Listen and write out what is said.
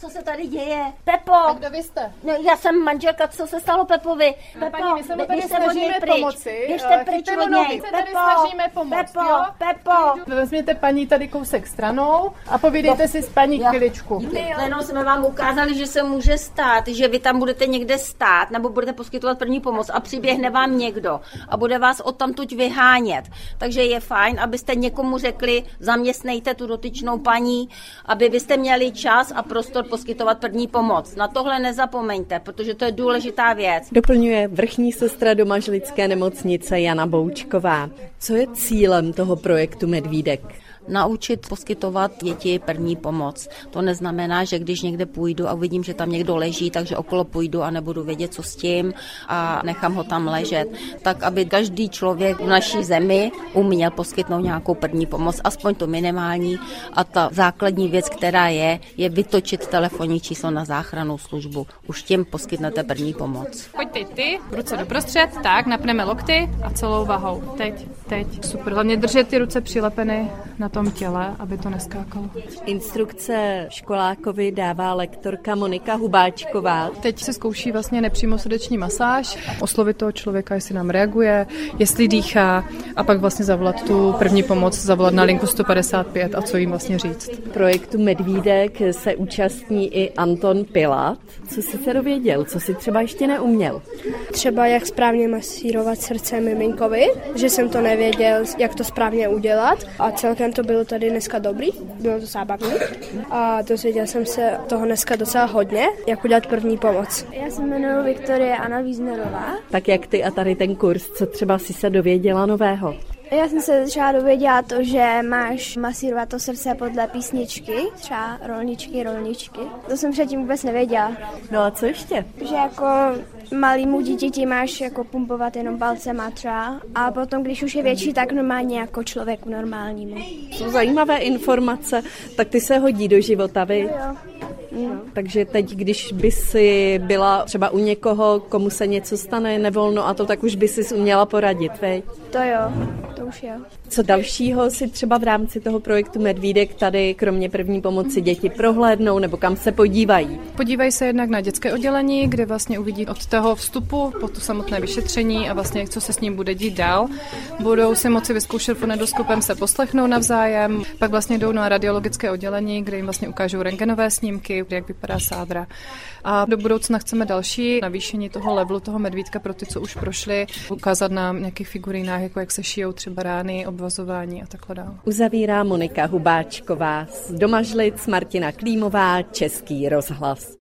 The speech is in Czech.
Co se tady děje? Pepo! A kdo vy jste? No, já jsem manželka, co se stalo Pepovi? Pepo, paní, my se mu tady snažíme pryč. pomoci. Běžte Eh, pryč od něj. Se tady Pepo, snažíme pomoct, Pepo, jo? Pepo. Vezměte paní tady kousek stranou a povídejte si s paní Já- chviličku. Jenom jsme vám ukázali, že se může stát, že vy tam budete někde stát nebo budete poskytovat první pomoc a přiběhne vám někdo a bude vás odtamtud vyhánět. Takže je fajn, abyste někomu řekli, zaměstnejte tu dotyčnou paní, aby vy jste měli čas a prostor poskytovat první pomoc. Na tohle nezapomeňte, protože to je důležitá věc. Doplňuje vrchní sestra domažlické nemocnice Jana Boučková. Co je cílem toho projektu Medvídek? Naučit poskytovat děti první pomoc. To neznamená, že když někde půjdu a uvidím, že tam někdo leží, takže okolo půjdu a nebudu vědět, co s tím a nechám ho tam ležet. Tak, aby každý člověk v naší zemi uměl poskytnout nějakou první pomoc, aspoň to minimální. A ta základní věc, která je, je vytočit telefonní číslo na záchranou službu. Už tím poskytnete první pomoc. Pojď teď ty, ruce doprostřed, tak, napneme lokty a celou vahou. Teď, teď. Super, hlavně držet ty ruce přilepeny na tom těle, aby to neskákalo. Instrukce školákovi dává lektorka Monika Hubáčková. Teď se zkouší vlastně nepřímo srdeční masáž, oslovit toho člověka, jestli nám reaguje, jestli dýchá a pak vlastně zavolat tu první pomoc, zavolat na linku 155 a co jim vlastně říct. Projektu Medvídek se účastní i Anton Pilat. Co si se dověděl, co si třeba ještě neuměl? Třeba jak správně masírovat srdce miminkovi, že jsem to nevěděl, jak to správně udělat a celkem to bylo tady dneska dobrý, bylo to zábavné a dozvěděl jsem se toho dneska docela hodně, jak udělat první pomoc. Já se jmenuji Viktorie Anna Wiesnerová. Tak jak ty a tady ten kurz, co třeba si se dověděla nového? Já jsem se třeba dověděla to, že máš masírovat to srdce podle písničky, třeba rolničky, rolničky. To jsem předtím vůbec nevěděla. No a co ještě? Že jako malýmu dítěti máš jako pumpovat jenom palcema třeba a potom, když už je větší, tak normálně jako člověku normálnímu. Jsou zajímavé informace, tak ty se hodí do života, vy? Jo. No, takže teď, když by si byla třeba u někoho, komu se něco stane nevolno a to, tak už by si uměla poradit, vej? To jo, to už jo. Co dalšího si třeba v rámci toho projektu Medvídek tady, kromě první pomoci, děti prohlédnou nebo kam se podívají? Podívají se jednak na dětské oddělení, kde vlastně uvidí od toho vstupu po to samotné vyšetření a vlastně co se s ním bude dít dál. Budou si moci vyzkoušet fonedoskopem se poslechnout navzájem, pak vlastně jdou na radiologické oddělení, kde jim vlastně ukážou rengenové snímky, jak vypadá sádra. A do budoucna chceme další navýšení toho levelu toho medvídka pro ty, co už prošli, ukázat nám nějakých figurínách, jako jak se šijou třeba rány, obvazování a takhle dále. Uzavírá Monika Hubáčková z Domažlic, Martina Klímová, Český rozhlas.